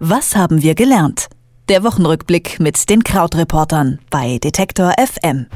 Was haben wir gelernt? Der Wochenrückblick mit den Krautreportern bei Detektor FM.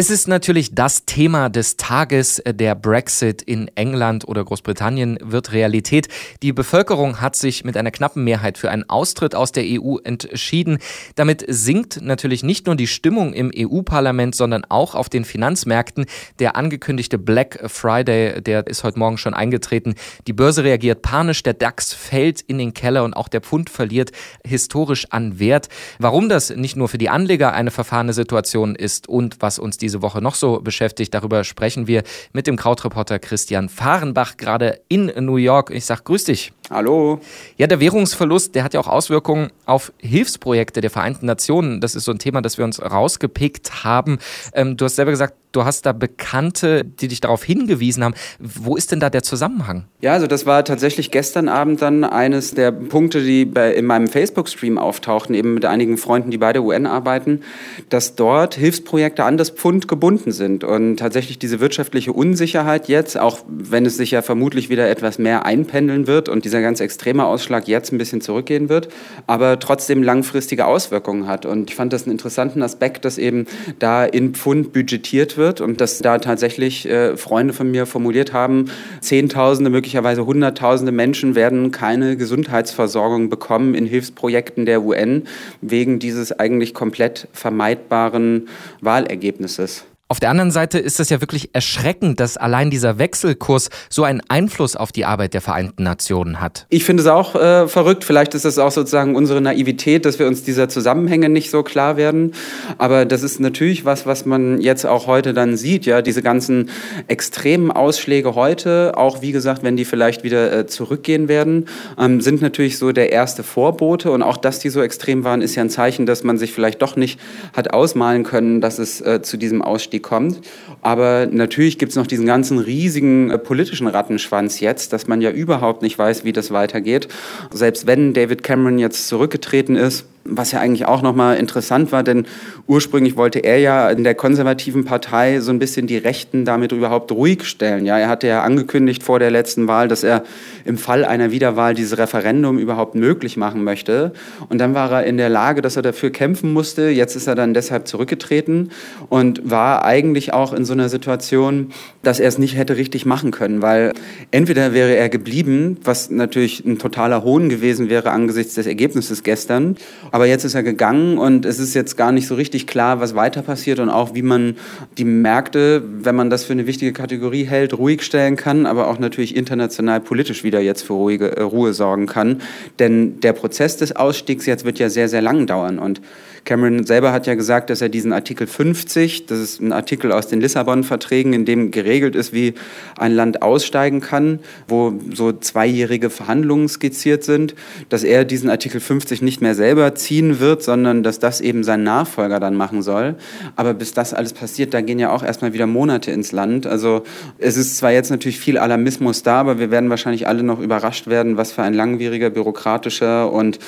Es ist natürlich das Thema des Tages. Der Brexit in England oder Großbritannien wird Realität. Die Bevölkerung hat sich mit einer knappen Mehrheit für einen Austritt aus der EU entschieden. Damit sinkt natürlich nicht nur die Stimmung im EU-Parlament, sondern auch auf den Finanzmärkten. Der angekündigte Black Friday, der ist heute Morgen schon eingetreten. Die Börse reagiert panisch, der DAX fällt in den Keller und auch der Pfund verliert historisch an Wert. Warum das nicht nur für die Anleger eine verfahrene Situation ist und was uns die diese Woche noch so beschäftigt. Darüber sprechen wir mit dem Krautreporter Christian Fahrenbach gerade in New York. Ich sage grüß dich. Hallo. Ja, der Währungsverlust, der hat ja auch Auswirkungen auf Hilfsprojekte der Vereinten Nationen. Das ist so ein Thema, das wir uns rausgepickt haben. Ähm, du hast selber gesagt, du hast da Bekannte, die dich darauf hingewiesen haben. Wo ist denn da der Zusammenhang? Ja, also das war tatsächlich gestern Abend dann eines der Punkte, die bei, in meinem Facebook-Stream auftauchten, eben mit einigen Freunden, die bei der UN arbeiten, dass dort Hilfsprojekte an das Pfund gebunden sind. Und tatsächlich diese wirtschaftliche Unsicherheit jetzt, auch wenn es sich ja vermutlich wieder etwas mehr einpendeln wird und dieser dieser ganz extreme Ausschlag jetzt ein bisschen zurückgehen wird, aber trotzdem langfristige Auswirkungen hat. Und ich fand das einen interessanten Aspekt, dass eben da in Pfund budgetiert wird und dass da tatsächlich äh, Freunde von mir formuliert haben, Zehntausende, möglicherweise Hunderttausende Menschen werden keine Gesundheitsversorgung bekommen in Hilfsprojekten der UN wegen dieses eigentlich komplett vermeidbaren Wahlergebnisses. Auf der anderen Seite ist es ja wirklich erschreckend, dass allein dieser Wechselkurs so einen Einfluss auf die Arbeit der Vereinten Nationen hat. Ich finde es auch äh, verrückt. Vielleicht ist es auch sozusagen unsere Naivität, dass wir uns dieser Zusammenhänge nicht so klar werden. Aber das ist natürlich was, was man jetzt auch heute dann sieht. Ja, diese ganzen extremen Ausschläge heute, auch wie gesagt, wenn die vielleicht wieder äh, zurückgehen werden, ähm, sind natürlich so der erste Vorbote. Und auch, dass die so extrem waren, ist ja ein Zeichen, dass man sich vielleicht doch nicht hat ausmalen können, dass es äh, zu diesem Ausstieg kommt. Aber natürlich gibt es noch diesen ganzen riesigen äh, politischen Rattenschwanz jetzt, dass man ja überhaupt nicht weiß, wie das weitergeht. Selbst wenn David Cameron jetzt zurückgetreten ist, was ja eigentlich auch nochmal interessant war, denn ursprünglich wollte er ja in der konservativen Partei so ein bisschen die Rechten damit überhaupt ruhig stellen. Ja, er hatte ja angekündigt vor der letzten Wahl, dass er im Fall einer Wiederwahl dieses Referendum überhaupt möglich machen möchte. Und dann war er in der Lage, dass er dafür kämpfen musste. Jetzt ist er dann deshalb zurückgetreten und war eigentlich auch in so einer Situation, dass er es nicht hätte richtig machen können, weil entweder wäre er geblieben, was natürlich ein totaler Hohn gewesen wäre angesichts des Ergebnisses gestern, aber jetzt ist er gegangen und es ist jetzt gar nicht so richtig klar, was weiter passiert und auch wie man die Märkte, wenn man das für eine wichtige Kategorie hält, ruhig stellen kann, aber auch natürlich international politisch wieder jetzt für ruhige, äh, Ruhe sorgen kann. Denn der Prozess des Ausstiegs jetzt wird ja sehr, sehr lang dauern und Cameron selber hat ja gesagt, dass er diesen Artikel 50, das ist ein Artikel aus den Lissabon-Verträgen, in dem geregelt ist, wie ein Land aussteigen kann, wo so zweijährige Verhandlungen skizziert sind, dass er diesen Artikel 50 nicht mehr selber ziehen wird, sondern dass das eben sein Nachfolger dann machen soll. Aber bis das alles passiert, da gehen ja auch erstmal wieder Monate ins Land. Also es ist zwar jetzt natürlich viel Alarmismus da, aber wir werden wahrscheinlich alle noch überrascht werden, was für ein langwieriger, bürokratischer und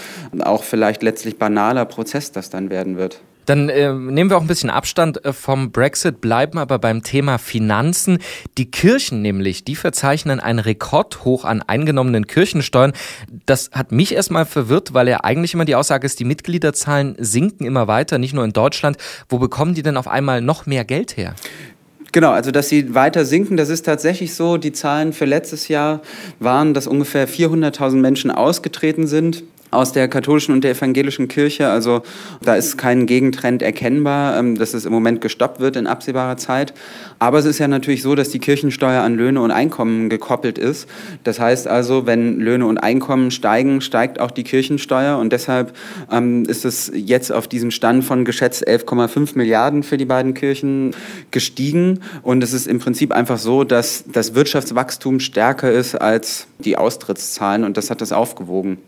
auch vielleicht letztlich banaler Prozess das dann sein werden wird. Dann äh, nehmen wir auch ein bisschen Abstand äh, vom Brexit, bleiben aber beim Thema Finanzen. Die Kirchen nämlich, die verzeichnen einen Rekordhoch an eingenommenen Kirchensteuern. Das hat mich erstmal verwirrt, weil ja eigentlich immer die Aussage ist, die Mitgliederzahlen sinken immer weiter, nicht nur in Deutschland. Wo bekommen die denn auf einmal noch mehr Geld her? Genau, also dass sie weiter sinken, das ist tatsächlich so. Die Zahlen für letztes Jahr waren, dass ungefähr 400.000 Menschen ausgetreten sind aus der katholischen und der evangelischen Kirche. Also da ist kein Gegentrend erkennbar, ähm, dass es im Moment gestoppt wird in absehbarer Zeit. Aber es ist ja natürlich so, dass die Kirchensteuer an Löhne und Einkommen gekoppelt ist. Das heißt also, wenn Löhne und Einkommen steigen, steigt auch die Kirchensteuer. Und deshalb ähm, ist es jetzt auf diesem Stand von geschätzt 11,5 Milliarden für die beiden Kirchen gestiegen. Und es ist im Prinzip einfach so, dass das Wirtschaftswachstum stärker ist als die Austrittszahlen. Und das hat das aufgewogen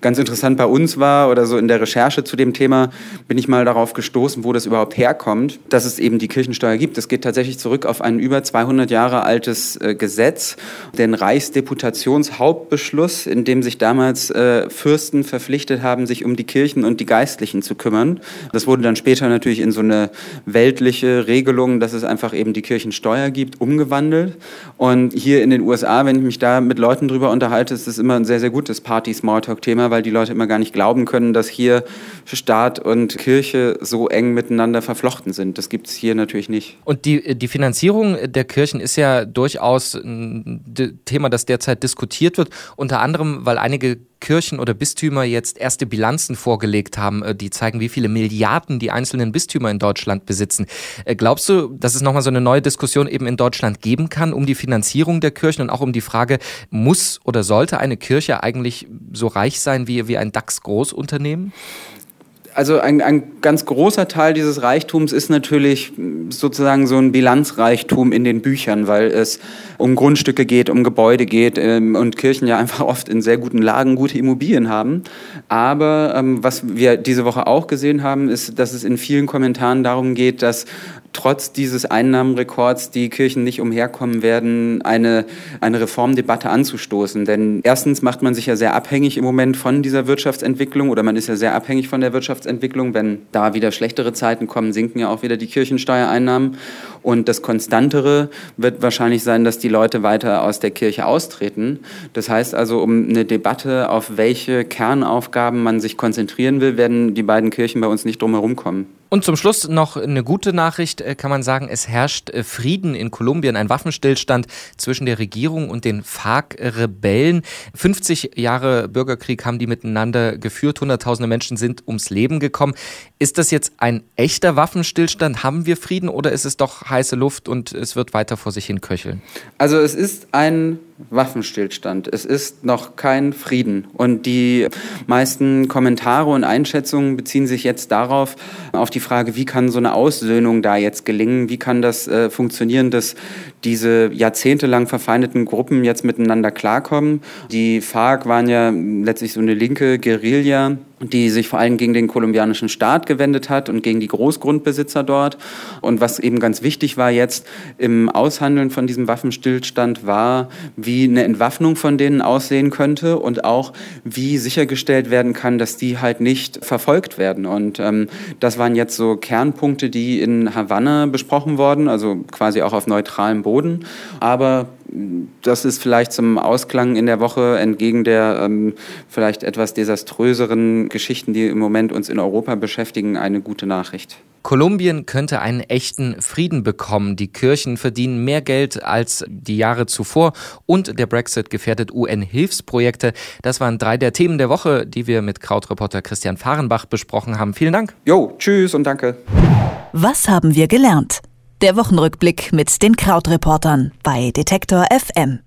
ganz interessant bei uns war oder so in der Recherche zu dem Thema bin ich mal darauf gestoßen, wo das überhaupt herkommt, dass es eben die Kirchensteuer gibt. Das geht tatsächlich zurück auf ein über 200 Jahre altes äh, Gesetz, den Reichsdeputationshauptbeschluss, in dem sich damals äh, Fürsten verpflichtet haben, sich um die Kirchen und die Geistlichen zu kümmern. Das wurde dann später natürlich in so eine weltliche Regelung, dass es einfach eben die Kirchensteuer gibt, umgewandelt. Und hier in den USA, wenn ich mich da mit Leuten drüber unterhalte, ist das immer ein sehr, sehr gutes Party-Smalltalk-Thema, weil die Leute immer gar nicht glauben können, dass hier Staat und Kirche so eng miteinander verflochten sind. Das gibt es hier natürlich nicht. Und die, die Finanzierung der Kirchen ist ja durchaus ein Thema, das derzeit diskutiert wird, unter anderem, weil einige Kirchen oder Bistümer jetzt erste Bilanzen vorgelegt haben, äh, die zeigen, wie viele Milliarden die einzelnen Bistümer in Deutschland besitzen. Äh, glaubst du, dass es nochmal so eine neue Diskussion eben in Deutschland geben kann um die Finanzierung der Kirchen und auch um die Frage, muss oder sollte eine Kirche eigentlich so reich sein wie, wie ein DAX-Großunternehmen? Also ein, ein ganz großer Teil dieses Reichtums ist natürlich sozusagen so ein Bilanzreichtum in den Büchern, weil es um Grundstücke geht, um Gebäude geht ähm, und Kirchen ja einfach oft in sehr guten Lagen gute Immobilien haben. Aber ähm, was wir diese Woche auch gesehen haben, ist, dass es in vielen Kommentaren darum geht, dass trotz dieses Einnahmenrekords die Kirchen nicht umherkommen werden, eine, eine Reformdebatte anzustoßen. Denn erstens macht man sich ja sehr abhängig im Moment von dieser Wirtschaftsentwicklung oder man ist ja sehr abhängig von der Wirtschaftsentwicklung. Wenn da wieder schlechtere Zeiten kommen, sinken ja auch wieder die Kirchensteuereinnahmen. Und das Konstantere wird wahrscheinlich sein, dass die Leute weiter aus der Kirche austreten. Das heißt also, um eine Debatte, auf welche Kernaufgaben man sich konzentrieren will, werden die beiden Kirchen bei uns nicht drumherum kommen. Und zum Schluss noch eine gute Nachricht, äh, kann man sagen, es herrscht äh, Frieden in Kolumbien, ein Waffenstillstand zwischen der Regierung und den FARC-Rebellen. 50 Jahre Bürgerkrieg haben die miteinander geführt, Hunderttausende Menschen sind ums Leben gekommen. Ist das jetzt ein echter Waffenstillstand? Haben wir Frieden oder ist es doch heiße Luft und es wird weiter vor sich hin köcheln? Also es ist ein Waffenstillstand. Es ist noch kein Frieden. Und die meisten Kommentare und Einschätzungen beziehen sich jetzt darauf, auf die Frage, wie kann so eine Aussöhnung da jetzt gelingen? Wie kann das äh, funktionieren, dass diese jahrzehntelang verfeindeten Gruppen jetzt miteinander klarkommen? Die FARC waren ja letztlich so eine linke Guerilla, die sich vor allem gegen den kolumbianischen Staat gewendet hat und gegen die Großgrundbesitzer dort. Und was eben ganz wichtig war jetzt im Aushandeln von diesem Waffenstillstand war, wie eine Entwaffnung von denen aussehen könnte und auch wie sichergestellt werden kann, dass die halt nicht verfolgt werden. Und ähm, das waren jetzt so Kernpunkte, die in Havanna besprochen wurden, also quasi auch auf neutralem Boden. Aber das ist vielleicht zum Ausklang in der Woche entgegen der ähm, vielleicht etwas desaströseren Geschichten, die im Moment uns in Europa beschäftigen, eine gute Nachricht. Kolumbien könnte einen echten Frieden bekommen. Die Kirchen verdienen mehr Geld als die Jahre zuvor und der Brexit gefährdet UN-Hilfsprojekte. Das waren drei der Themen der Woche, die wir mit Krautreporter Christian Fahrenbach besprochen haben. Vielen Dank. Jo, tschüss und danke. Was haben wir gelernt? Der Wochenrückblick mit den Krautreportern bei Detektor FM.